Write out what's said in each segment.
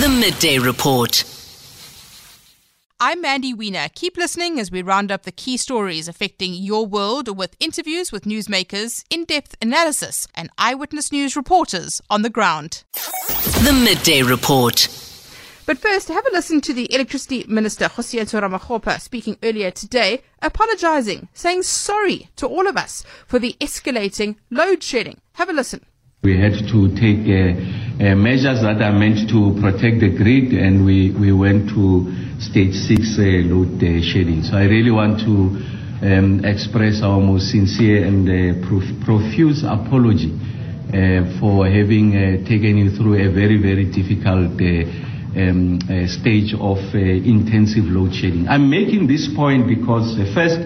The Midday Report. I'm Mandy Wiener. Keep listening as we round up the key stories affecting your world with interviews with newsmakers, in depth analysis, and eyewitness news reporters on the ground. The Midday Report. But first, have a listen to the Electricity Minister, Kgosientsho Ramokgopa, speaking earlier today, apologizing, saying sorry to all of us for the escalating load shedding. Have a listen. We had to take uh, uh, measures that are meant to protect the grid, and we, we went to stage six uh, load uh, shedding. So I really want to um, express our most sincere and uh, prof- profuse apology uh, for having taken you through a very, very difficult um, stage of intensive load shedding. I'm making this point because, first,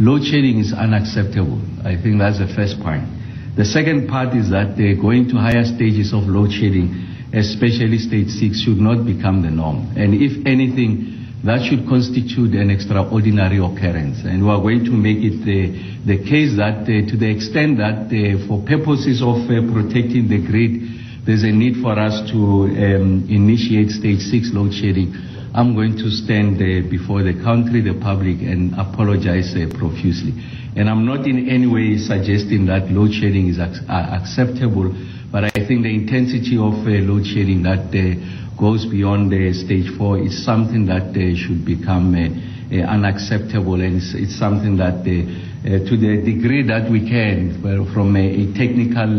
load shedding is unacceptable. I think that's the first point. The second part is that going to higher stages of load shedding, especially stage six, should not become the norm. And if anything, that should constitute an extraordinary occurrence. And we are going to make it the, the case that uh, to the extent that uh, for purposes of uh, protecting the grid, there's a need for us to um, initiate stage six load shedding. I'm going to stand before the country, the public, and apologize profusely. And I'm not in any way suggesting that load shedding is ac- uh, acceptable, but I think the intensity of uh, load shedding that uh, goes beyond uh, stage four is something that uh, should become uh, unacceptable, and it's, it's something that, to the degree that we can, well, from a, a technical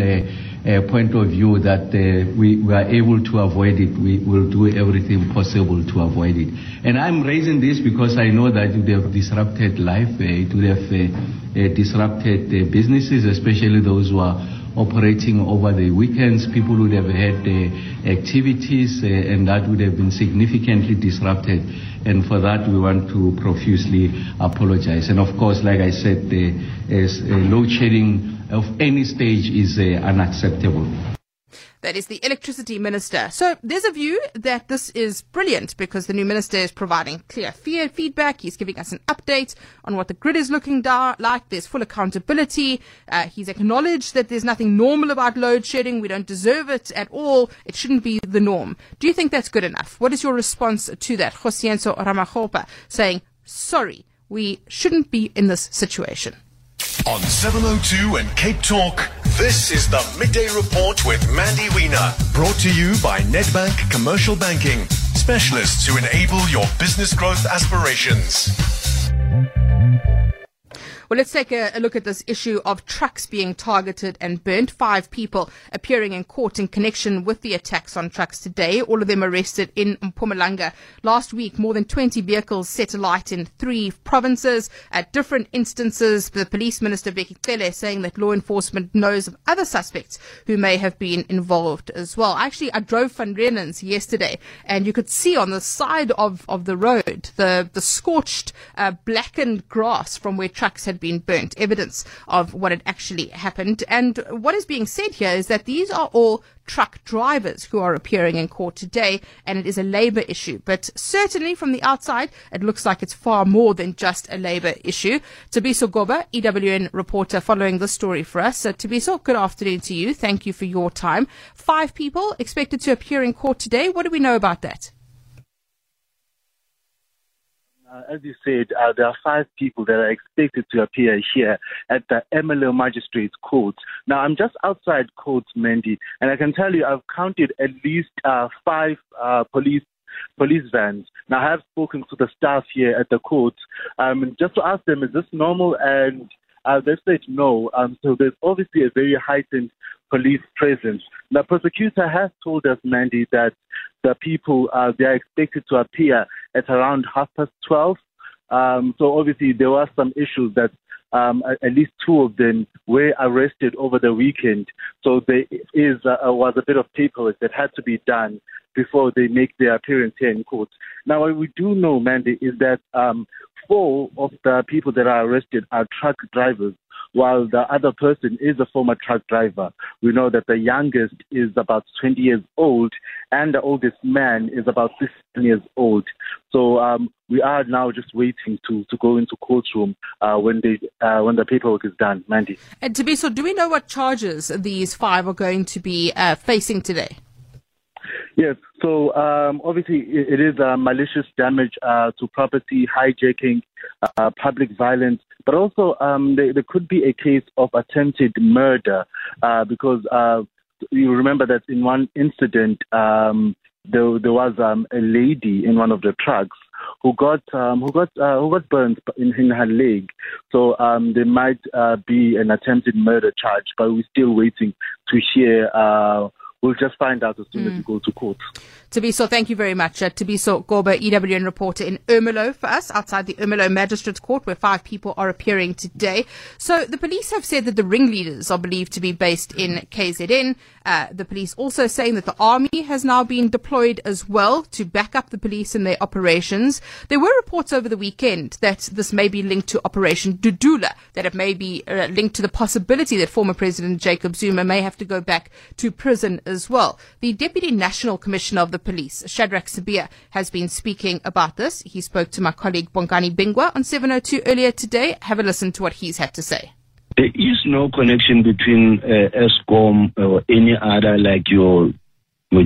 point of view that uh, we, we, are able to avoid it, we will do everything possible to avoid it. And I'm raising this because I know that it would have disrupted life, uh, it would have uh, uh, disrupted uh, businesses, especially those who are operating over the weekends. People would have had activities and that would have been significantly disrupted. And for that, we want to profusely apologize. And of course, like I said, the load shedding of any stage is uh, unacceptable. That is the electricity minister. So there's a view that this is brilliant because the new minister is providing clear feedback. He's giving us an update on what the grid is looking da- like. There's full accountability. Uh, he's acknowledged that there's nothing normal about load shedding. We don't deserve it at all. It shouldn't be the norm. Do you think that's good enough? What is your response to that? Kgosientsho Ramokgopa saying, sorry, we shouldn't be in this situation. On 702 and Cape Talk, this is the Midday Report with Mandy Wiener. Brought to you by Nedbank Commercial Banking, specialists who enable your business growth aspirations. Well, let's take a, a, look at this issue of trucks being targeted and burnt. Five people appearing in court in connection with the attacks on trucks today. All of them arrested in Mpumalanga. Last week, more than 20 vehicles set alight in three provinces. At different instances, the police minister, Bheki Cele, saying that law enforcement knows of other suspects who may have been involved as well. Actually, I drove Van Reenens yesterday and you could see on the side of, of the road the, the scorched, uh, blackened grass from where trucks had been burnt, evidence of what had actually happened. And what is being said here is that these are all truck drivers who are appearing in court today, and it is a labour issue. But certainly from the outside, it looks like it's far more than just a labour issue. Thabiso Goba, EWN reporter, following this story for us. So, Thabiso, good afternoon to you. Thank you for your time. Five people expected to appear in court today. What do we know about that? Uh, as you said, uh, there are five people that are expected to appear here at the Ermelo Magistrates Court. Now, I'm just outside court, Mandy, and I can tell you I've counted at least uh, five uh, police police vans. Now, I have spoken to the staff here at the court um, just to ask them, is this normal? And uh, they said no. Um, so there's obviously a very heightened police presence. The prosecutor has told us, Mandy, that the people uh, they are expected to appear at around half past 12. Um, so obviously there were some issues that um, at least two of them were arrested over the weekend. So there is uh, was a bit of paperwork that had to be done before they make their appearance here in court. Now, what we do know, Mandy, is that um, four of the people that are arrested are truck drivers while the other person is a former truck driver. We know that the youngest is about 20 years old and the oldest man is about 16 years old. So um, we are now just waiting to, to go into courtroom uh, when they uh, when the paperwork is done. Mandy. And so, do we know what charges these five are going to be uh, facing today? Yes. So um, obviously, it, it is uh, malicious damage uh, to property, hijacking, uh, public violence, but also um, there, there, could be a case of attempted murder uh, because uh, you remember that in one incident um, there, there was um, a lady in one of the trucks who got um, who got uh, who got burned in, in her leg. So um, there might uh, be an attempted murder charge, but we're still waiting to hear. Uh, we'll just find out as soon mm. as we go to court. Thabiso, thank you very much. Uh, Thabiso Goba, EWN reporter in Ermelo for us, outside the Ermelo Magistrates Court, where five people are appearing today. So the police have said that the ringleaders are believed to be based in KZN. Uh, the police also saying that the army has now been deployed as well to back up the police in their operations. There were reports over the weekend that this may be linked to Operation Dudula, that it may be uh, linked to the possibility that former President Jacob Zuma may have to go back to prison as well. The Deputy National Commissioner of the Police, Shadrack Sibiya, has been speaking about this. He spoke to my colleague Bongani Bingwa on 702 earlier today. Have a listen to what he's had to say. There is no connection between uh, Eskom or any other like your, your,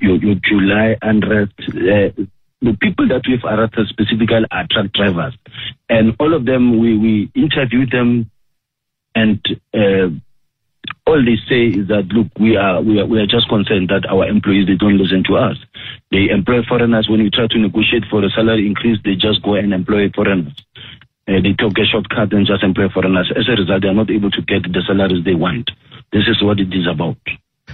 your, your July unrest. Uh, the people that we've arrested specifically are truck drivers, and all of them we we interviewed them, and uh, all they say is that look, we are we are we are just concerned that our employees they don't listen to us. They employ foreigners when we try to negotiate for a salary increase, they just go and employ foreigners. Uh, they take a shortcut and just employ foreigners. As a result, they are not able to get the salaries they want. This is what it is about.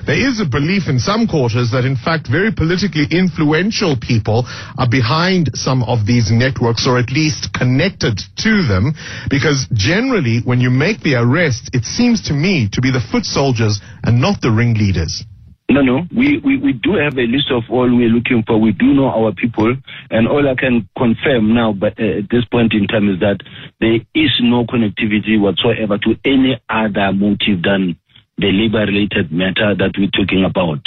There is a belief in some quarters that, in fact, very politically influential people are behind some of these networks or at least connected to them because generally, when you make the arrest, it seems to me to be the foot soldiers and not the ringleaders. No, no. We, we, we do have a list of all we're looking for. We do know our people. And all I can confirm now, but uh, at this point in time, is that there is no connectivity whatsoever to any other motive than the labor-related matter that we're talking about,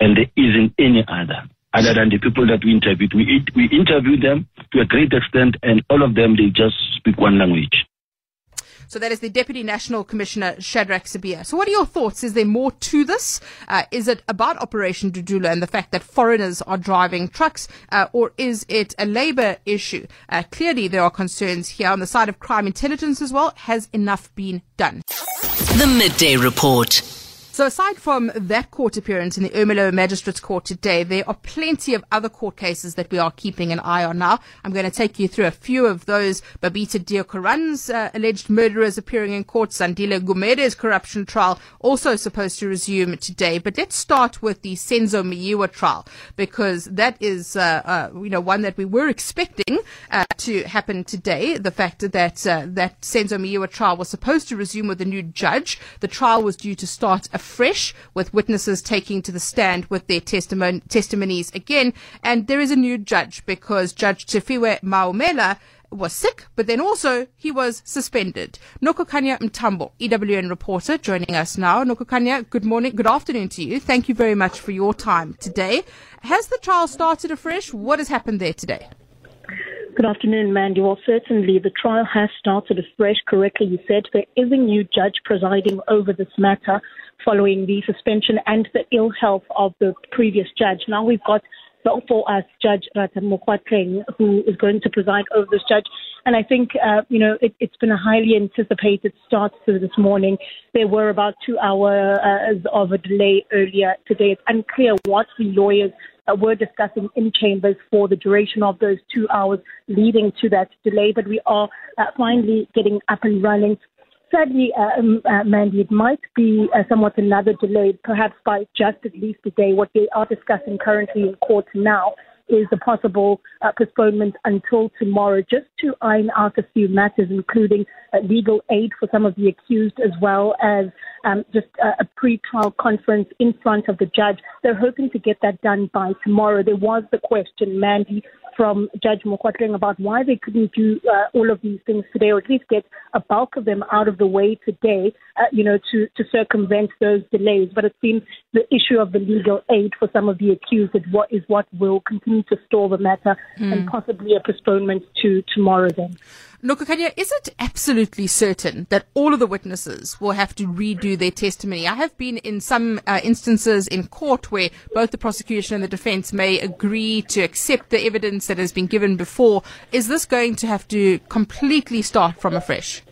and there isn't any other other than the people that we interviewed. We we interviewed them to a great extent, and all of them they just speak one language. So that is the Deputy National Commissioner Shadrack Sibiya. So what are your thoughts? Is there more to this? Uh, is it about Operation Dudula and the fact that foreigners are driving trucks, uh, or is it a labour issue? Uh, clearly, there are concerns here on the side of crime intelligence as well. Has enough been done? The Midday Report. So aside from that court appearance in the Ermelo Magistrates Court today, there are plenty of other court cases that we are keeping an eye on now. I'm going to take you through a few of those. Babita Deokaran's uh, alleged murderers appearing in court. Sandile Gumede's corruption trial also supposed to resume today. But let's start with the Senzo Meyiwa trial because that is, uh, uh, you know, one that we were expecting uh, to happen today. The fact that uh, that Senzo Meyiwa trial was supposed to resume with a new judge. The trial was due to start afresh, with witnesses taking to the stand with their testimon- testimonies again. And there is a new judge because Judge Tshifhiwa Maumela was sick, but then also he was suspended. Nokukanya Mntambo, EWN reporter, joining us now. Nokukanya, good morning, good afternoon to you. Thank you very much for your time today. Has the trial started afresh? What has happened there today? Good afternoon, Mandy. Well, certainly the trial has started afresh. Correctly, you said there is a new judge presiding over this matter following the suspension and the ill health of the previous judge. Now we've got the for us Judge Ratan Mokgoatlheng, who is going to preside over this judge. And I think, uh, you know, it, has been a highly anticipated start to this morning. There were about two hours uh, of a delay earlier today. It's unclear what the lawyers uh, were discussing in chambers for the duration of those two hours leading to that delay. But we are uh, finally getting up and running sadly, uh, um, uh, Mandy, it might be uh, somewhat another delay, perhaps by just at least a day. What they are discussing currently in court now is a possible uh, postponement until tomorrow, just to iron out a few matters, including uh, legal aid for some of the accused, as well as um, just a pre-trial conference in front of the judge. They're hoping to get that done by tomorrow. There was the question, Mandy, from Judge Mokgoatlheng about why they couldn't do uh, all of these things today, or at least get a bulk of them out of the way today, uh, you know, to, to circumvent those delays. But it seems the issue of the legal aid for some of the accused is what, is what will continue to stall the matter mm. and possibly a postponement to tomorrow then. Nokukanya, is it absolutely certain that all of the witnesses will have to redo their testimony? I have been in some uh, instances in court where both the prosecution and the defense may agree to accept the evidence that has been given before. Is this going to have to completely start from afresh?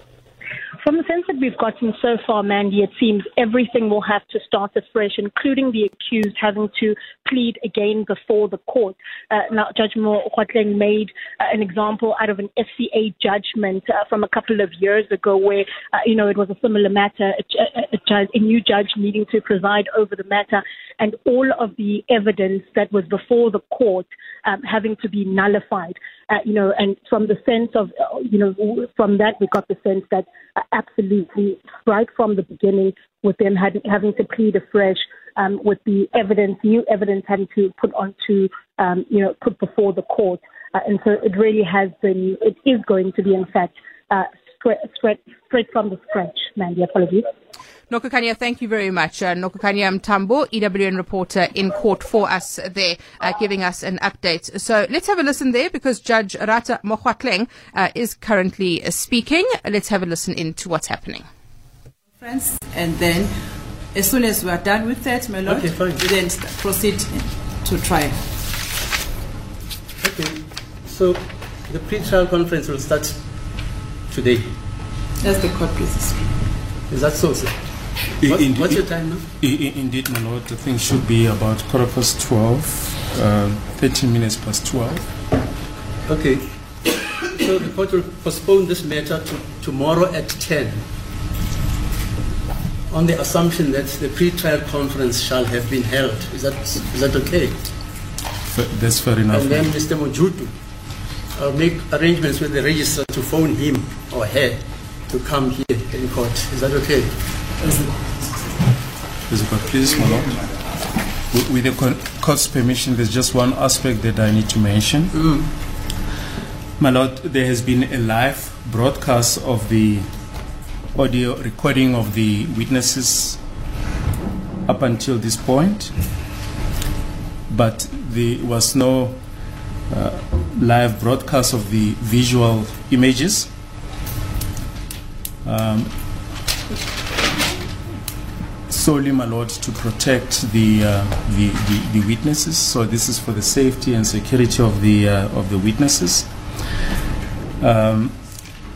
From the sense that we've gotten so far, Mandy, it seems everything will have to start afresh, including the accused having to plead again before the court. Uh, now, Judge Mokgoatlheng made uh, an example out of an SCA judgment uh, from a couple of years ago where, uh, you know, it was a similar matter, a, a, a, a new judge needing to preside over the matter, and all of the evidence that was before the court um, having to be nullified. Uh, you know, and from the sense of, you know, from that we got the sense that uh, absolutely right from the beginning, with them had, having to plead afresh, um, with the evidence, new evidence having to put onto, um, you know, put before the court, uh, and so it really has been, it is going to be, in fact, uh, straight, straight, straight from the scratch. Mandy, apologies. Nokukanya, thank you very much. Uh, Nokukanya Mntambo, EWN reporter in court for us there, uh, giving us an update. So let's have a listen there because Judge Ratha Mokgoatlheng uh, is currently uh, speaking. Let's have a listen into what's happening. Friends, and then as soon as we are done with that, my lord, Okay, we then proceed to trial. Okay, so the pre-trial conference will start today. As the court pleases. Is that so, sir? What- indeed- what's your time now? I- I- Indeed, my lord, the thing should be about quarter past 12, uh, 13 minutes past 12. Okay. So the court will postpone this matter to tomorrow at 10 on the assumption that the pre-trial conference shall have been held. Is that, is that okay? F- That's fair enough. And then. Mr. Mojutu, I'll make arrangements with the registrar to phone him or her to come here in court. Is that okay? Is it please, my lord? With- the court's permission, there's just one aspect that I need to mention. My lord, there has been a live broadcast of the audio recording of the witnesses up until this point, but there was no uh, live broadcast of the visual images. Um, solely, my lord, to protect the, uh, the, the the witnesses. So this is for the safety and security of the uh, of the witnesses. Um,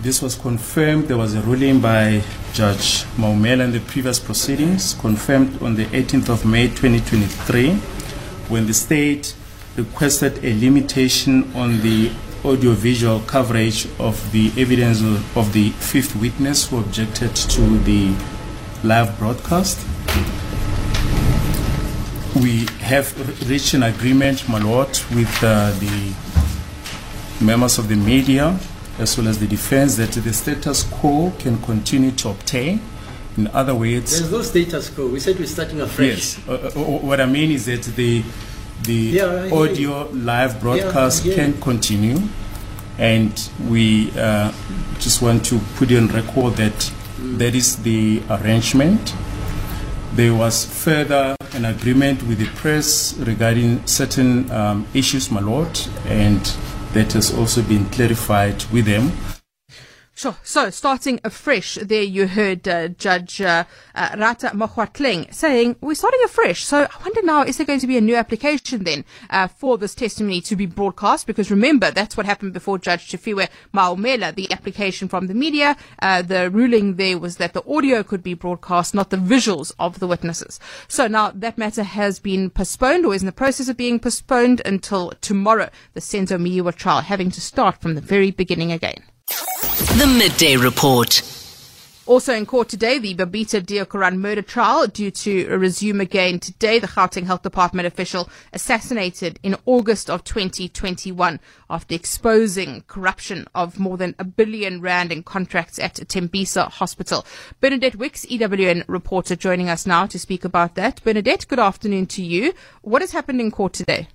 this was confirmed. There was a ruling by Judge Maumela in the previous proceedings, confirmed on the 18th of May 2023, when the state requested a limitation on the audiovisual coverage of the evidence of the fifth witness who objected to the live broadcast. We have reached an agreement, my lord, with uh, the members of the media as well as the defense that the status quo can continue to obtain. In other words, There's no status quo. We said we're starting afresh. Yes. Uh, uh, what I mean is that the the Yeah, audio live broadcast hear can continue, and we uh, just want to put on record that that is the arrangement. There was further an agreement with the press regarding certain um, issues, my lord, and that has also been clarified with them. Sure. So, starting afresh, there you heard uh, Judge uh, uh, Ratha Mokgoatlheng saying, We're starting afresh. So, I wonder now, is there going to be a new application then uh, for this testimony to be broadcast? Because remember, that's what happened before Judge Tshifhiwa Maumela, the application from the media. Uh, the ruling there was that the audio could be broadcast, not the visuals of the witnesses. So, now that matter has been postponed or is in the process of being postponed until tomorrow. The Senzo Meyiwa trial having to start from the very beginning again. The Midday Report. Also in court today, the Babita Deokaran murder trial due to resume again today. The Gauteng Health Department official assassinated in August of 2021 after exposing corruption of more than a billion rand in contracts at Tembisa Hospital. Bernadette Wicks, EWN reporter, joining us now to speak about that. Bernadette, good afternoon to you. What has happened in court today?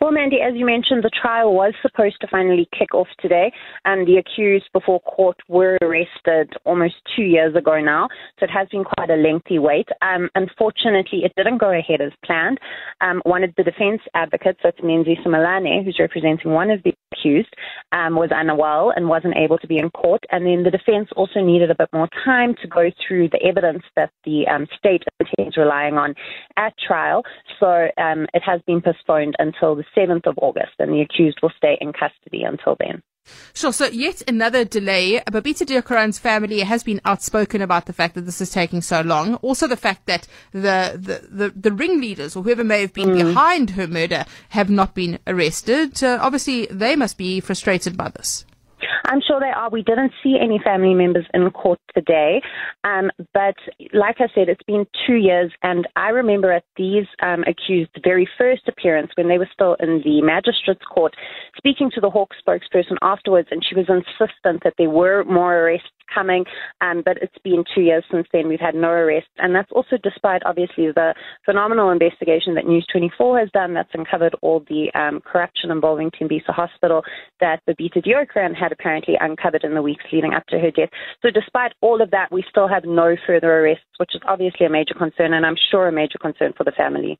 Well, Mandy, as you mentioned, the trial was supposed to finally kick off today, and the accused before court were arrested almost two years ago now, so it has been quite a lengthy wait. Um, unfortunately, it didn't go ahead as planned. Um, one of the defense advocates, that's Menzi Simelane, who's representing one of the accused, um, was unwell and wasn't able to be in court, and then the defense also needed a bit more time to go through the evidence that the um, state is relying on at trial, so um, it has been postponed until the 7th of August, and the accused will stay in custody until then. Sure. So yet another delay. Babita Deokaran's family has been outspoken about the fact that this is taking so long. Also the fact that the, the, the, the ringleaders or whoever may have been mm. behind her murder have not been arrested. Uh, obviously they must be frustrated by this. I'm sure they are. We didn't see any family members in court today. Um, but like I said, it's been two years, and I remember at these um, accused very first appearance when they were still in the magistrate's court, speaking to the Hawk spokesperson afterwards, and she was insistent that there were more arrests coming, um, but it's been two years since then. We've had no arrests, and that's also despite obviously the phenomenal investigation that News 24 has done that's uncovered all the um, corruption involving Tembisa Hospital that Babita Deokaran had apparently uncovered in the weeks leading up to her death. So despite all of that, we still have no further arrests, which is obviously a major concern, and I'm sure a major concern for the family.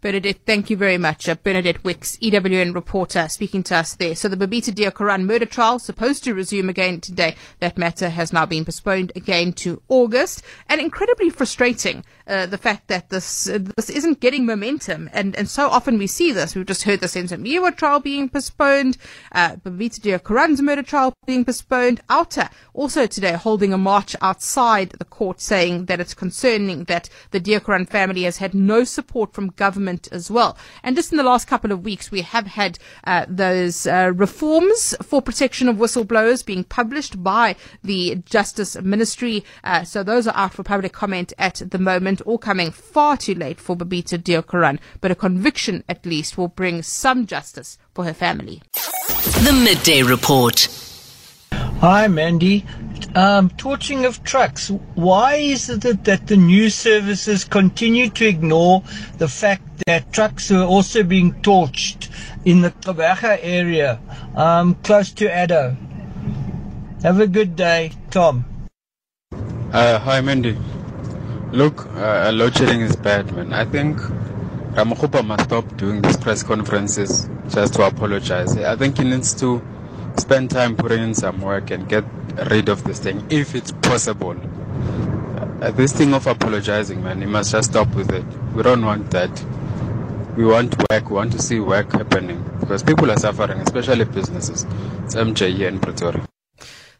Bernadette, thank you very much. Uh, Bernadette Wicks, EWN reporter, speaking to us there. So the Babita Deokaran murder trial supposed to resume again today. That matter has now been postponed again to August. And incredibly frustrating, uh, the fact that this this isn't getting momentum. And and so often we see this. We've just heard the Senzo trial being postponed, uh, Babita Deokaran's murder trial being postponed. Outa also today holding a march outside the court saying that it's concerning that the Deokaran family has had no support from government as well. And just in the last couple of weeks, we have had uh, those uh, reforms for protection of whistleblowers being published by the Justice Ministry. Uh, so those are out for public comment at the moment, all coming far too late for Babita Deokaran. But a conviction, at least, will bring some justice for her family. The Midday Report. Hi, Mandy. Um, torching of trucks. Why is it that the news services continue to ignore the fact that trucks are also being torched in the Gqeberha area, um, close to Addo? Have a good day, Tom. Uh, hi, Mandy. Look, uh, load shedding is bad, man. I think Ramokgopa must stop doing these press conferences just to apologize. I think he needs to spend time putting in some work and get rid of this thing if it's possible. Uh, this thing of apologizing, man, he must just stop with it. We don't want that. We want work, we want to see work happening because people are suffering, especially businesses. It's MJ here in Pretoria.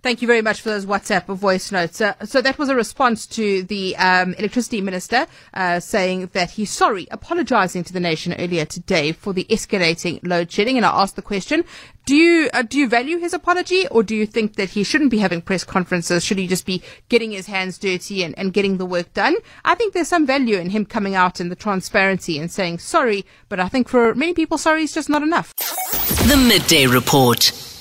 Thank you very much for those WhatsApp voice notes. Uh, so that was a response to the um, electricity minister uh, saying that he's sorry, apologising to the nation earlier today for the escalating load shedding. And I asked the question: Do you uh, do you value his apology, or do you think that he shouldn't be having press conferences? Should he just be getting his hands dirty and, and getting the work done? I think there's some value in him coming out in the transparency and saying sorry. But I think for many people, sorry is just not enough. The midday report.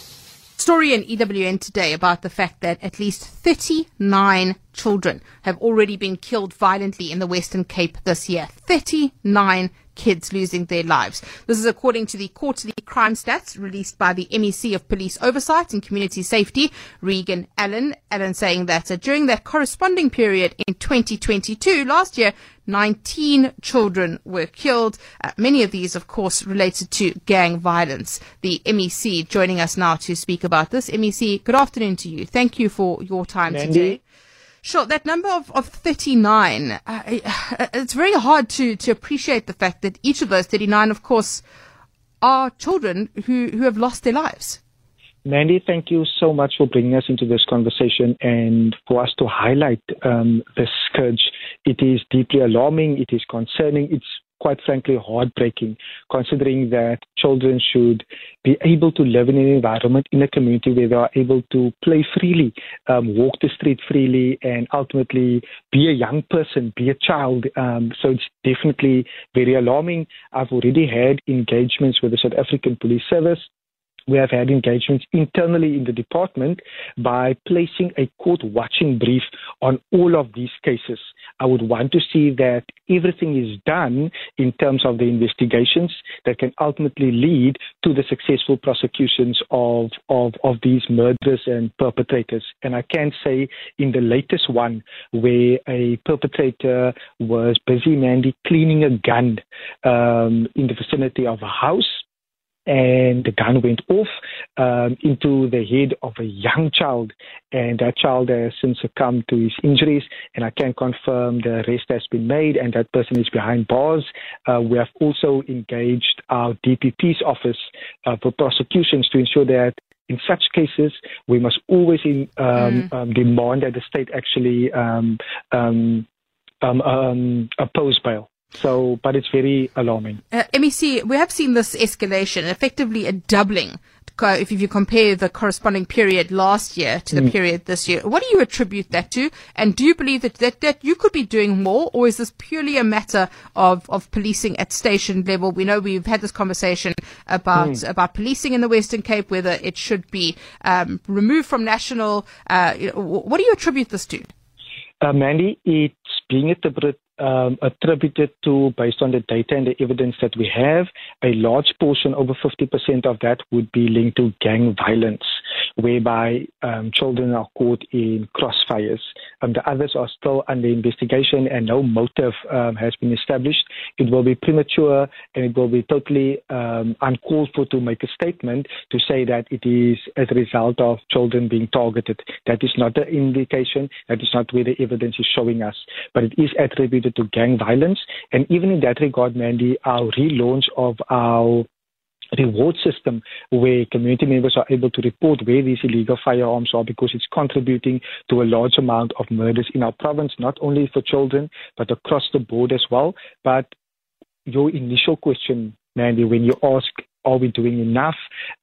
Story in EWN today about the fact that at least 39 children have already been killed violently in the Western Cape this year. 39 kids losing their lives. This is according to the quarterly crime stats released by the MEC of Police Oversight and Community Safety, Reagen Allen. Allen saying that uh, during that corresponding period in 2022, last year, 19 children were killed. Uh, many of these, of course, related to gang violence. The MEC joining us now to speak about this. MEC, good afternoon to you. Thank you for your time Mandy. today. Sure, that number of, of 39, uh, uh, it's very hard to, to appreciate the fact that each of those 39, of course, are children who, who have lost their lives. Mandy, thank you so much for bringing us into this conversation and for us to highlight um, this scourge. It is deeply alarming. It is concerning. It's quite frankly heartbreaking, considering that children should be able to live in an environment in a community where they are able to play freely, um, walk the street freely, and ultimately be a young person, be a child. Um, so it's definitely very alarming. I've already had engagements with the South African Police Service we have had engagements internally in the department by placing a court watching brief on all of these cases. I would want to see that everything is done in terms of the investigations that can ultimately lead to the successful prosecutions of, of, of these murders and perpetrators. And I can say in the latest one where a perpetrator was busy, Mandy, cleaning a gun um, in the vicinity of a house and the gun went off um, into the head of a young child, and that child has since succumbed to his injuries. And I can confirm the arrest has been made, and that person is behind bars. Uh, we have also engaged our DPP's office uh, for prosecutions to ensure that in such cases, we must always in, um, mm. um, demand that the state actually um, um, um oppose bail. So, but it's very alarming. Uh, MEC, we have seen this escalation, effectively a doubling. If you compare the corresponding period last year to the mm. period this year, what do you attribute that to? And do you believe that, that, that you could be doing more, or is this purely a matter of, of policing at station level? We know we've had this conversation about mm. about policing in the Western Cape, whether it should be um, removed from national. Uh, you know, what do you attribute this to? Uh, Mandy, it's being attributed um, attributed to based on the data and the evidence that we have. A large portion, over 50% of that, would be linked to gang violence, whereby um, children are caught in crossfires. Um, the others are still under investigation and no motive um, has been established. It will be premature and it will be totally um, uncalled for to make a statement to say that it is as a result of children being targeted. That is not the indication. That is not where the evidence is showing us. But it is attributed to gang violence. And even in that regard, Mandy, our relaunch of our reward system where community members are able to report where these illegal firearms are because it's contributing to a large amount of murders in our province, not only for children, but across the board as well. But your initial question, Mandy, when you ask are we doing enough?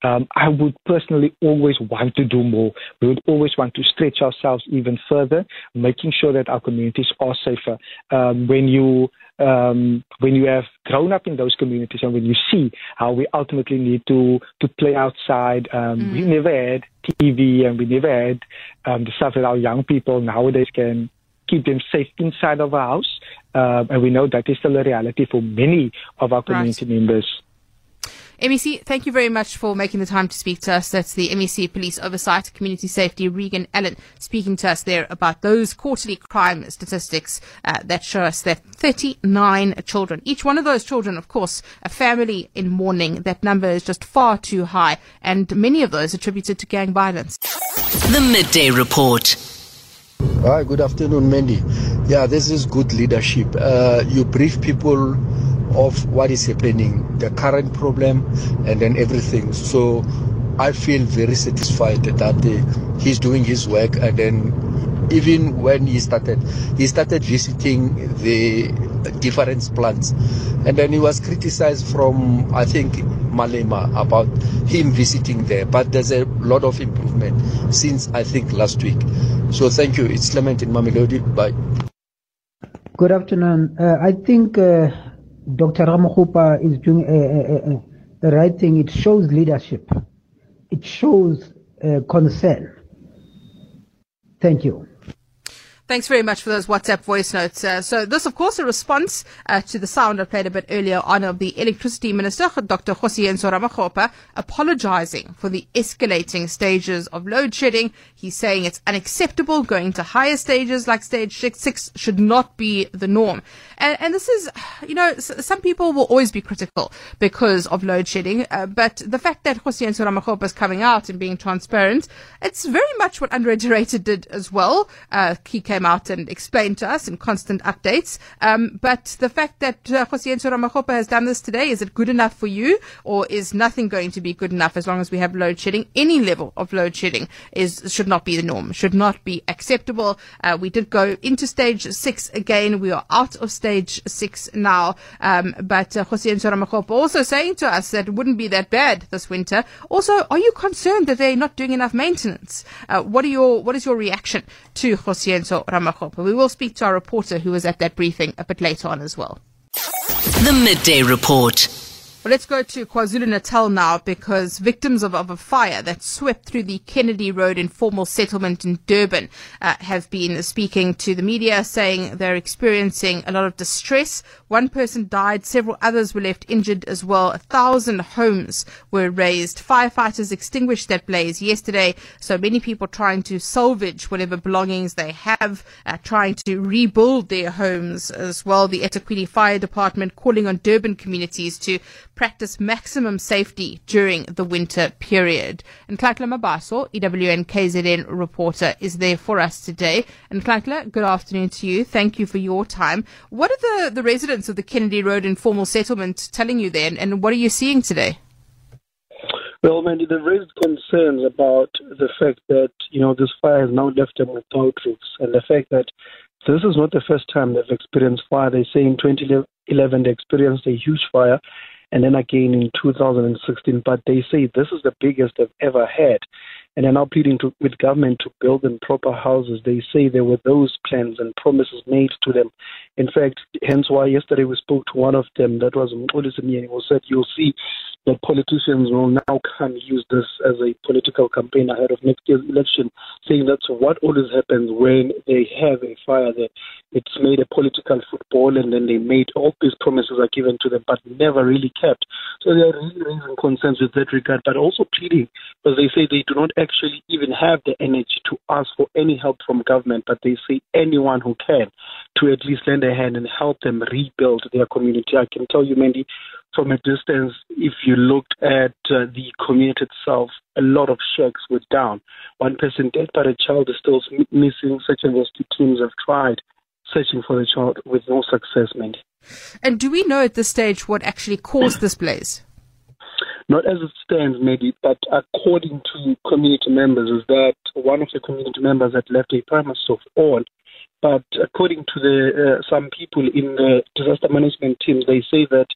Um, I would personally always want to do more. We would always want to stretch ourselves even further, making sure that our communities are safer. Um, when you um, when you have grown up in those communities and when you see how we ultimately need to to play outside, um, mm. we never had TV and we never had um, the stuff that our young people nowadays can keep them safe inside of a house. Uh, and we know that is still a reality for many of our community right. members. MEC, thank you very much for making the time to speak to us. That's the MEC Police Oversight Community Safety, Reagen Allen, speaking to us there about those quarterly crime statistics uh, that show us that 39 children, each one of those children, of course, a family in mourning. That number is just far too high, and many of those attributed to gang violence. The Midday Report. Hi, good afternoon, Mandy. Yeah, this is good leadership. Uh, you brief people of what is happening, the current problem, and then everything. So I feel very satisfied that uh, he's doing his work. And then, even when he started, he started visiting the different plants. And then he was criticized from, I think, Malema about him visiting there. But there's a lot of improvement since, I think, last week. So thank you. It's Clement in Mamelodi. Bye. Good afternoon. Uh, I think uh, Dr. Ramokgopa is doing a, the right thing. It shows leadership. It shows uh, concern. Thank you. Thanks very much for those WhatsApp voice notes. Uh, so this, of course, a response uh, to the sound I played a bit earlier on of the Electricity Minister, Dr. Kgosientsho Ramokgopa, apologizing for the escalating stages of load shedding. He's saying it's unacceptable. Going to higher stages like stage six. Six should not be the norm. And, and this is, you know, some people will always be critical because of load shedding. Uh, but the fact that Kgosientsho Ramokgopa is coming out and being transparent, it's very much what Andre de Ruyter did as well. Uh, he came out and explained to us in constant updates. Um, but the fact that uh, Kgosientsho Ramokgopa has done this today, is it good enough for you or is nothing going to be good enough as long as we have load shedding? Any level of load shedding is, should not be the norm, should not be acceptable. Uh, we did go into stage six again. We are out of stage six now. Um, but uh, Kgosientsho Ramokgopa also saying to us that it wouldn't be that bad this winter. Also, are you concerned that they're not doing enough maintenance? Uh, what are your what is your reaction to Kgosientsho We will speak to our reporter who was at that briefing a bit later on as well. The midday report. Well, let's go to KwaZulu Natal now because victims of, of a fire that swept through the Kennedy Road informal settlement in Durban uh, have been speaking to the media saying they're experiencing a lot of distress. One person died, several others were left injured as well. A thousand homes were razed. Firefighters extinguished that blaze yesterday. So many people trying to salvage whatever belongings they have, uh, trying to rebuild their homes as well. The eThekwini Fire Department calling on Durban communities to practice maximum safety during the winter period. And Nhlanhla Mabaso, EWN KZN reporter, is there for us today. And Nhlanhla, good afternoon to you. Thank you for your time. What are the, the residents of the Kennedy Road informal settlement telling you then, and, what are you seeing today? Well, Mandy, they've raised concerns about the fact that, you know, this fire has now left them without roofs and the fact that this is not the first time they've experienced fire. They say in 2011 they experienced a huge fire and then again in 2016. But they say this is the biggest they've ever had. And they're now pleading to, with government to build them proper houses. They say there were those plans and promises made to them. In fact, hence why yesterday we spoke to one of them, that was Mxolisi and he was said, You'll see that politicians will now come use this as a political campaign ahead of next year's election, saying that's what always happens when they have a fire there. It's made a political football and then they made all these promises are given to them but never really kept. So they are really raising concerns with that regard, but also pleading because they say they do not actually even have the energy to ask for any help from government, but they say anyone who can to at least lend a hand and help them rebuild their community. I can tell you, Mandy, from a distance, if you looked at uh, the community itself, a lot of shacks were down. One person dead, but a child is still missing. Search and rescue teams have tried searching for the child with no success, Mandy. And do we know at this stage what actually caused this blaze? Not as it stands, maybe, but according to community members, is that one of the community members had left a premise of all. But according to the uh, some people in the disaster management teams, they say that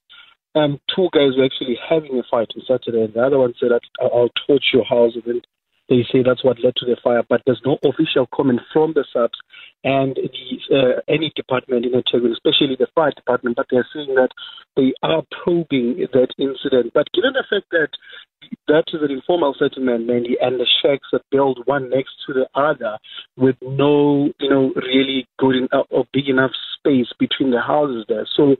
um, two guys were actually having a fight on Saturday, and the other one said, "I'll torch your house," and they say that's what led to the fire. But there's no official comment from the subs and the, uh, any department in Ethekwini, especially the fire department. But they're saying that they are probing that incident. But given the fact that that is an informal settlement, mainly, and the shacks are built one next to the other with no, you know, really good enough or big enough space between the houses there. So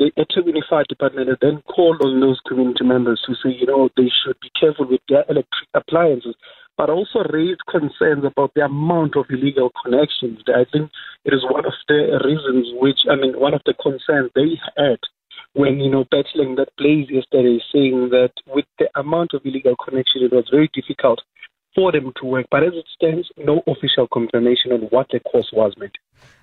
the eThekwini Fire Department then called on those community members to say, you know, they should be careful with their electric appliances, but also raised concerns about the amount of illegal connections. I think it is one of the reasons which, I mean, one of the concerns they had when, you know, battling that blaze yesterday, saying that with the amount of illegal connection, it was very difficult for them to work. But as it stands, no official confirmation on what the cause was, mate.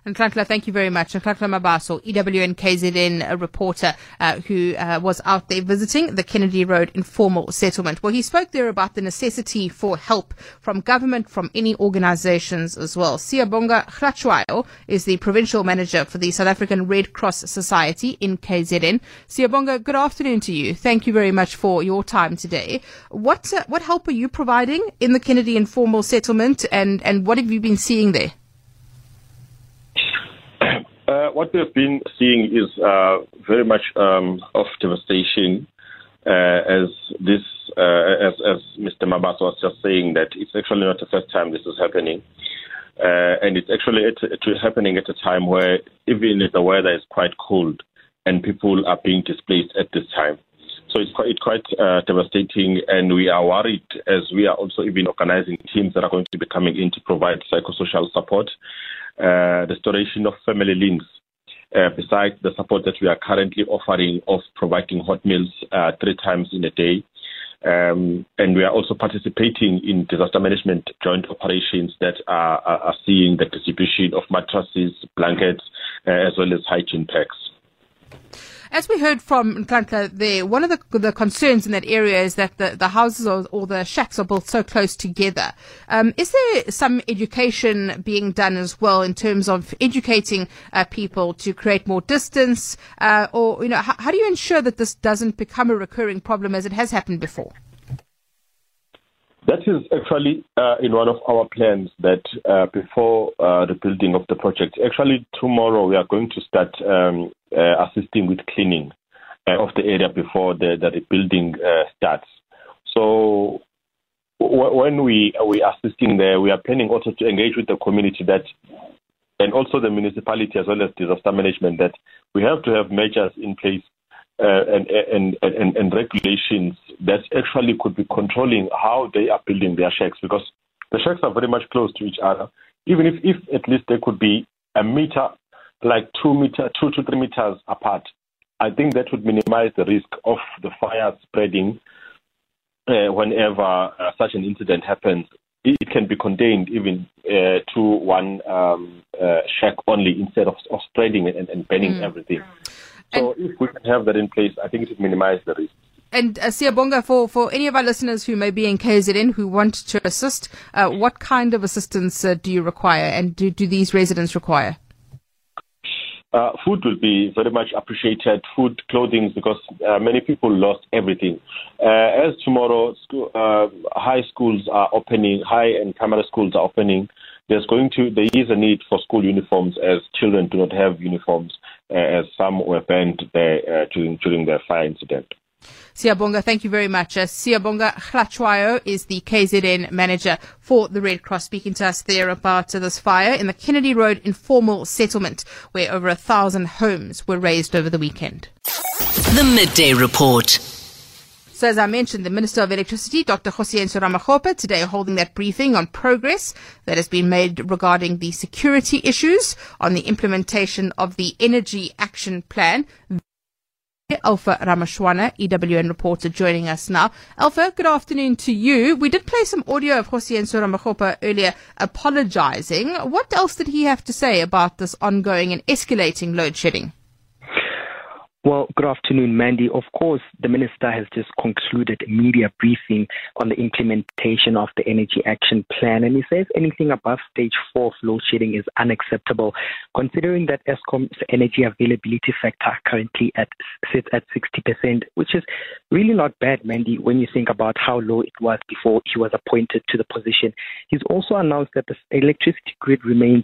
And Nhlanhla, thank you very much. And Nhlanhla Mabaso, EWN KZN reporter uh, who uh, was out there visiting the Kennedy Road informal settlement. Well, he spoke there about the necessity for help from government, from any organizations as well. Siyabonga Hlatshwayo is the provincial manager for the South African Red Cross Society in KZN. Siyabonga, good afternoon to you. Thank you very much for your time today. What uh, what help are you providing in the Kennedy informal settlement, and and what have you been seeing there? Uh, what we've been seeing is uh, very much um, of devastation, uh, as this, uh, as, as Mr. Mabas was just saying, that it's actually not the first time this is happening, uh, and it's actually happening at a time where even the weather is quite cold, and people are being displaced at this time. So it's quite, quite uh, devastating, and we are worried as we are also even organizing teams that are going to be coming in to provide psychosocial support restoration of family links. Uh, besides the support that we are currently offering of providing hot meals uh, three times in a day. Um, and we are also participating in disaster management joint operations that are, are, are seeing the distribution of mattresses, blankets, uh, as well as hygiene packs. As we heard from Nhlanhla there, one of the, the concerns in that area is that the, the houses or, or the shacks are built so close together. Um, is there some education being done as well in terms of educating uh, people to create more distance? Uh, or, you know, how do you ensure that this doesn't become a recurring problem as it has happened before? That is actually uh, in one of our plans that uh, before uh, the building of the project, actually tomorrow we are going to start um, uh, assisting with cleaning uh, of the area before the, the rebuilding uh, starts. So w- when we we are assisting there, we are planning also to engage with the community that, and also the municipality as well as disaster management that we have to have measures in place uh, and, and, and and regulations that actually could be controlling how they are building their shacks because the shacks are very much close to each other. Even if, if at least there could be a meter, like two meter, two to three meters apart, I think that would minimize the risk of the fire spreading uh, whenever uh, such an incident happens. It can be contained even uh, to one um, uh, shack only instead of, of spreading and, and burning mm. everything. So and if we can have that in place, I think it would minimize the risk. And uh, Siyabonga, for, for any of our listeners who may be in KZN who want to assist, uh, what kind of assistance uh, do you require and do, do these residents require? Uh, food will be very much appreciated. Food, clothing, because uh, many people lost everything. Uh, as tomorrow, school, uh, high schools are opening, high and primary schools are opening. There's going to there is a need for school uniforms as children do not have uniforms, as some were banned there uh, during during the fire incident. Siyabonga, thank you very much. Uh, Siyabonga Hlatshwayo is the KZN manager for the Red Cross, speaking to us there about uh, this fire in the Kennedy Road informal settlement, where over a thousand homes were razed over the weekend. The Midday Report. So as I mentioned, the Minister of Electricity, Dr. Kgosientsho Ramokgopa, today holding that briefing on progress that has been made regarding the security issues on the implementation of the Energy Action Plan. Alpha Ramushwana, EWN reporter, joining us now. Alpha, good afternoon to you. We did play some audio of Kgosientsho Ramokgopa earlier apologizing. What else did he have to say about this ongoing and escalating load shedding? Well, good afternoon, Mandy. Of course, the minister has just concluded a media briefing on the implementation of the Energy Action Plan, and he says anything above stage four of load shedding is unacceptable, considering that Eskom's energy availability factor currently at sits at 60%, which is really not bad, Mandy, when you think about how low it was before he was appointed to the position. He's also announced that the electricity grid remains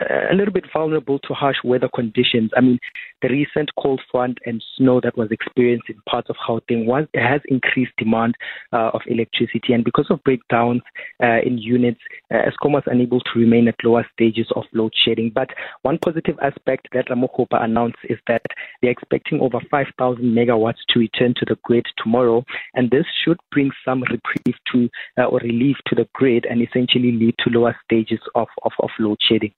a little bit vulnerable to harsh weather conditions. I mean, the recent cold front and snow that was experienced in parts of Gauteng was has increased demand uh, of electricity, and because of breakdowns uh, in units, uh, Eskom was unable to remain at lower stages of load shedding. But one positive aspect that Ramokgopa announced is that they're expecting over 5,000 megawatts to return to the grid tomorrow, and this should bring some reprieve to uh, or relief to the grid and essentially lead to lower stages of, of, of load shedding.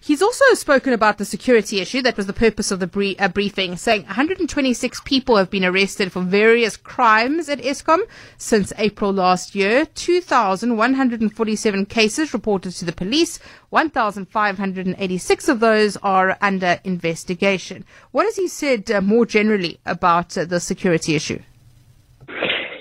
He's also spoken about the security issue. That was the purpose of the uh, briefing, saying 126 people have been arrested for various crimes at Eskom since April last year. 2,147 cases reported to the police. 1,586 of those are under investigation. What has he said uh, more generally about uh, the security issue?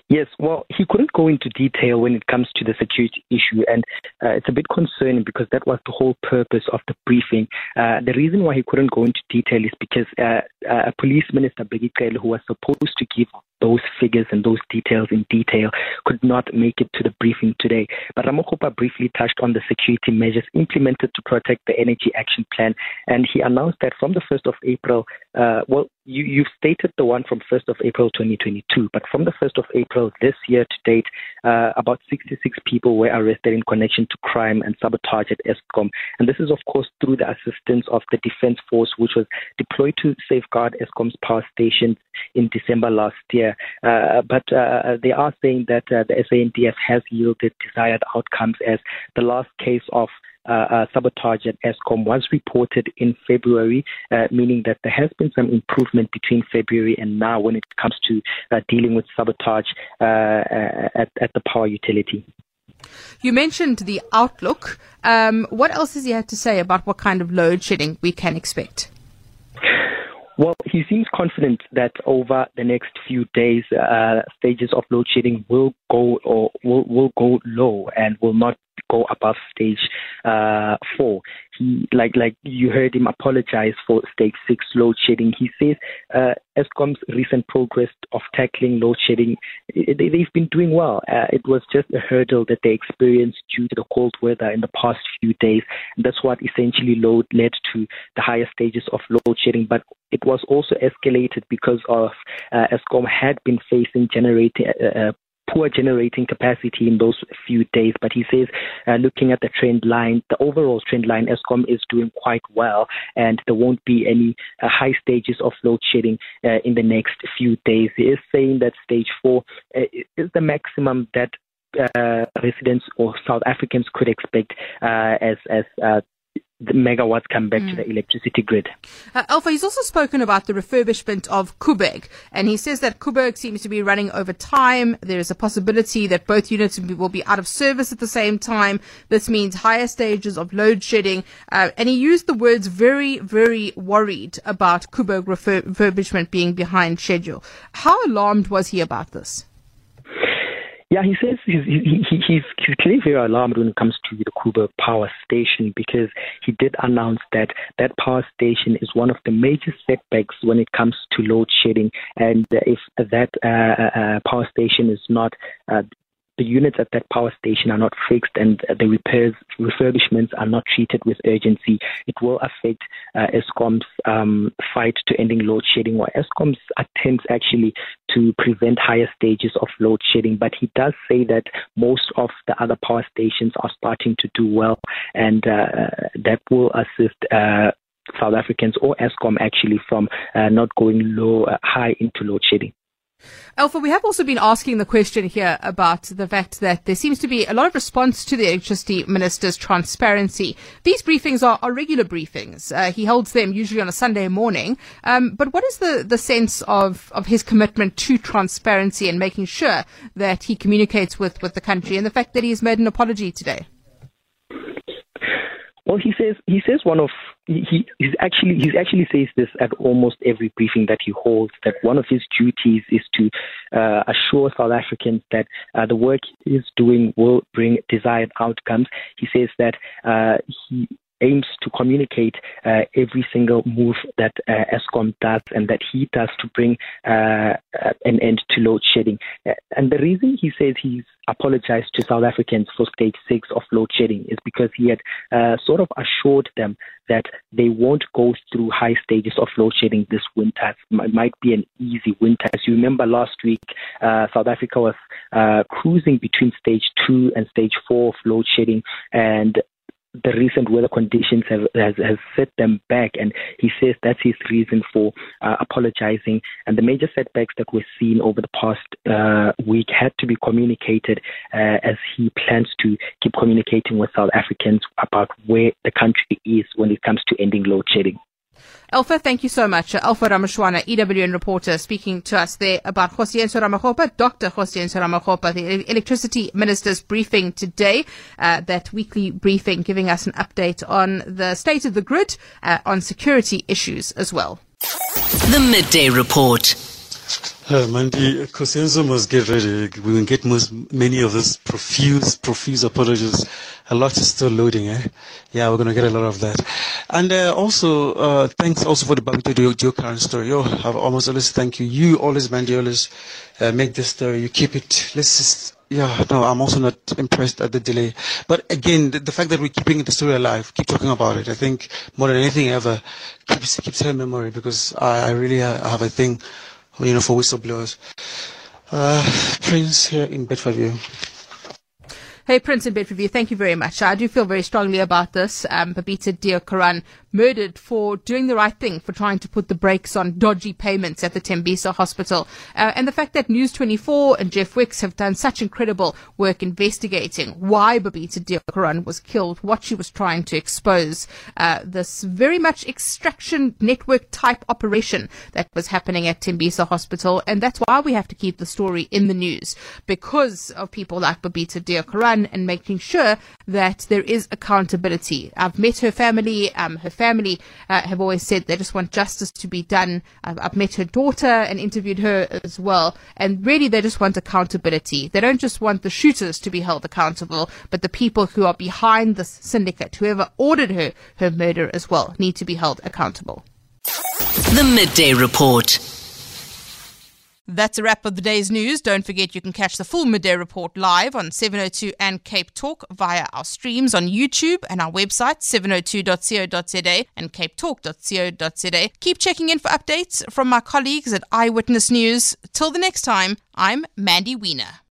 Yes, well, he couldn't go into detail when it comes to the security issue, and uh, it's a bit concerning because that was the whole purpose of the briefing. Uh, the reason why he couldn't go into detail is because uh, uh a police minister, Bheki Cele, who was supposed to give those figures and those details in detail, could not make it to the briefing today. But Ramokgopa briefly touched on the security measures implemented to protect the Energy Action Plan, and he announced that from the 1st of April, uh, well, you, you've stated the one from 1st of April 2022, but from the 1st of April this year to date, uh, about 66 people were arrested in connection to crime and sabotage at Eskom. And this is, of course, through the assistance of the Defense Force, which was deployed to safeguard Eskom's power stations in December last year. Uh, but uh, they are saying that uh, the SANDF has yielded desired outcomes as the last case of uh, uh, sabotage at Eskom was reported in February, uh, meaning that there has been some improvement between February and now when it comes to dealing with sabotage at, at the power utility. You mentioned the outlook. Um, what else has he had to say about what kind of load shedding we can expect? Well, he seems confident that over the next few days, uh, stages of load shedding will go or will, will go low and will not go above stage uh, four. He, like like you heard him apologize for stage six load shedding. He says uh, Eskom's recent progress of tackling load shedding, they, have been doing well. Uh, it was just a hurdle that they experienced due to the cold weather in the past few days. And that's what essentially load led to the higher stages of load shedding. But it was also escalated because of uh, Eskom had been facing generating uh, poor generating capacity in those few days. But he says, uh, looking at the trend line, the overall trend line, Eskom is doing quite well, and there won't be any uh, high stages of load shedding uh, in the next few days. He is saying that stage four uh, is the maximum that uh, residents or South Africans could expect uh, as as uh, the megawatts come back mm. to the electricity grid. Uh, Alpha, he's also spoken about the refurbishment of Koeberg, and he says that Koeberg seems to be running over time. There is a possibility that both units will be out of service at the same time. This means higher stages of load shedding, uh, and he used the words very, very worried about Koeberg refurbishment being behind schedule. How alarmed was he about this? Yeah, he says he's, he, he's, he's clearly very alarmed when it comes to the Koeberg power station because he did announce that that power station is one of the major setbacks when it comes to load shedding. And if that uh, uh, uh power station is not uh, the units at that power station are not fixed and the repairs, refurbishments are not treated with urgency, it will affect uh, Eskom's um, fight to ending load shedding or Eskom's attempts actually to prevent higher stages of load shedding. But he does say that most of the other power stations are starting to do well and uh, that will assist uh, South Africans or Eskom actually from uh, not going low, uh, high into load shedding. Alpha, we have also been asking the question here about the fact that there seems to be a lot of response to the electricity minister's transparency. These briefings are, are regular briefings. Uh, he holds them usually on a Sunday morning. Um, but what is the, the sense of, of his commitment to transparency and making sure that he communicates with, with the country and the fact that he has made an apology today? Well, he says he says one of he he's actually he actually says this at almost every briefing that he holds that one of his duties is to uh, assure South Africans that uh, the work he's doing will bring desired outcomes. He says that uh, he aims to communicate uh, every single move that uh, Eskom does and that he does to bring uh, an end to load shedding. Uh, and the reason he says he's apologized to South Africans for stage six of load shedding is because he had uh, sort of assured them that they won't go through high stages of load shedding this winter. It might be an easy winter. As you remember last week, uh, South Africa was cruising between stage two and stage four of load shedding, and the recent weather conditions have has, has set them back, and he says that's his reason for uh, apologizing. And the major setbacks that we've seen over the past uh, week had to be communicated uh, as he plans to keep communicating with South Africans about where the country is when it comes to ending load shedding. Alpha, thank you so much. Alpha Ramushwana, EWN reporter, speaking to us there about Kgosientsho Ramokgopa, Dr. Kgosientsho Ramokgopa, the electricity minister's briefing today, uh, that weekly briefing giving us an update on the state of the grid, uh, on security issues as well. The Midday Report. Uh, Mandy, Kgosientsho must get ready. We will get most, many of those profuse, profuse apologies. A lot is still loading, eh? Yeah, we're going to get a lot of that. And uh, also, uh, thanks also for the Babita Deokaran story. Yo, I've almost always thank you. You always, Mandy, always uh, make this story. You keep it. Let's just, yeah, no, I'm also not impressed at the delay. But again, the, the, fact that we're keeping the story alive, keep talking about it, I think more than anything ever keeps, keeps her memory because I, I really have a thing you know, for whistleblowers. Uh, Prince here in Bedfordview. Hey, Prince in Review. thank you very much. I do feel very strongly about this. Um, Babita Deokaran murdered for doing the right thing, for trying to put the brakes on dodgy payments at the Tembisa Hospital. Uh, and the fact that News 24 and Jeff Wicks have done such incredible work investigating why Babita Deokaran was killed, what she was trying to expose, uh, this very much extraction network type operation that was happening at Tembisa Hospital. And that's why we have to keep the story in the news because of people like Babita And making sure that there is accountability. I've met her family, um, her family family uh, have always said they just want justice to be done. I've, I've met her daughter and interviewed her as well. And really, they just want accountability. They don't just want the shooters to be held accountable, but the people who are behind this syndicate, whoever ordered her, her murder as well, need to be held accountable. The Midday Report. That's a wrap of the day's news. Don't forget you can catch the full midday report live on 702 and Cape Talk via our streams on YouTube and our website 702.co.za and capetalk.co.za. Keep checking in for updates from my colleagues at Eyewitness News. Till the next time, I'm Mandy Wiener.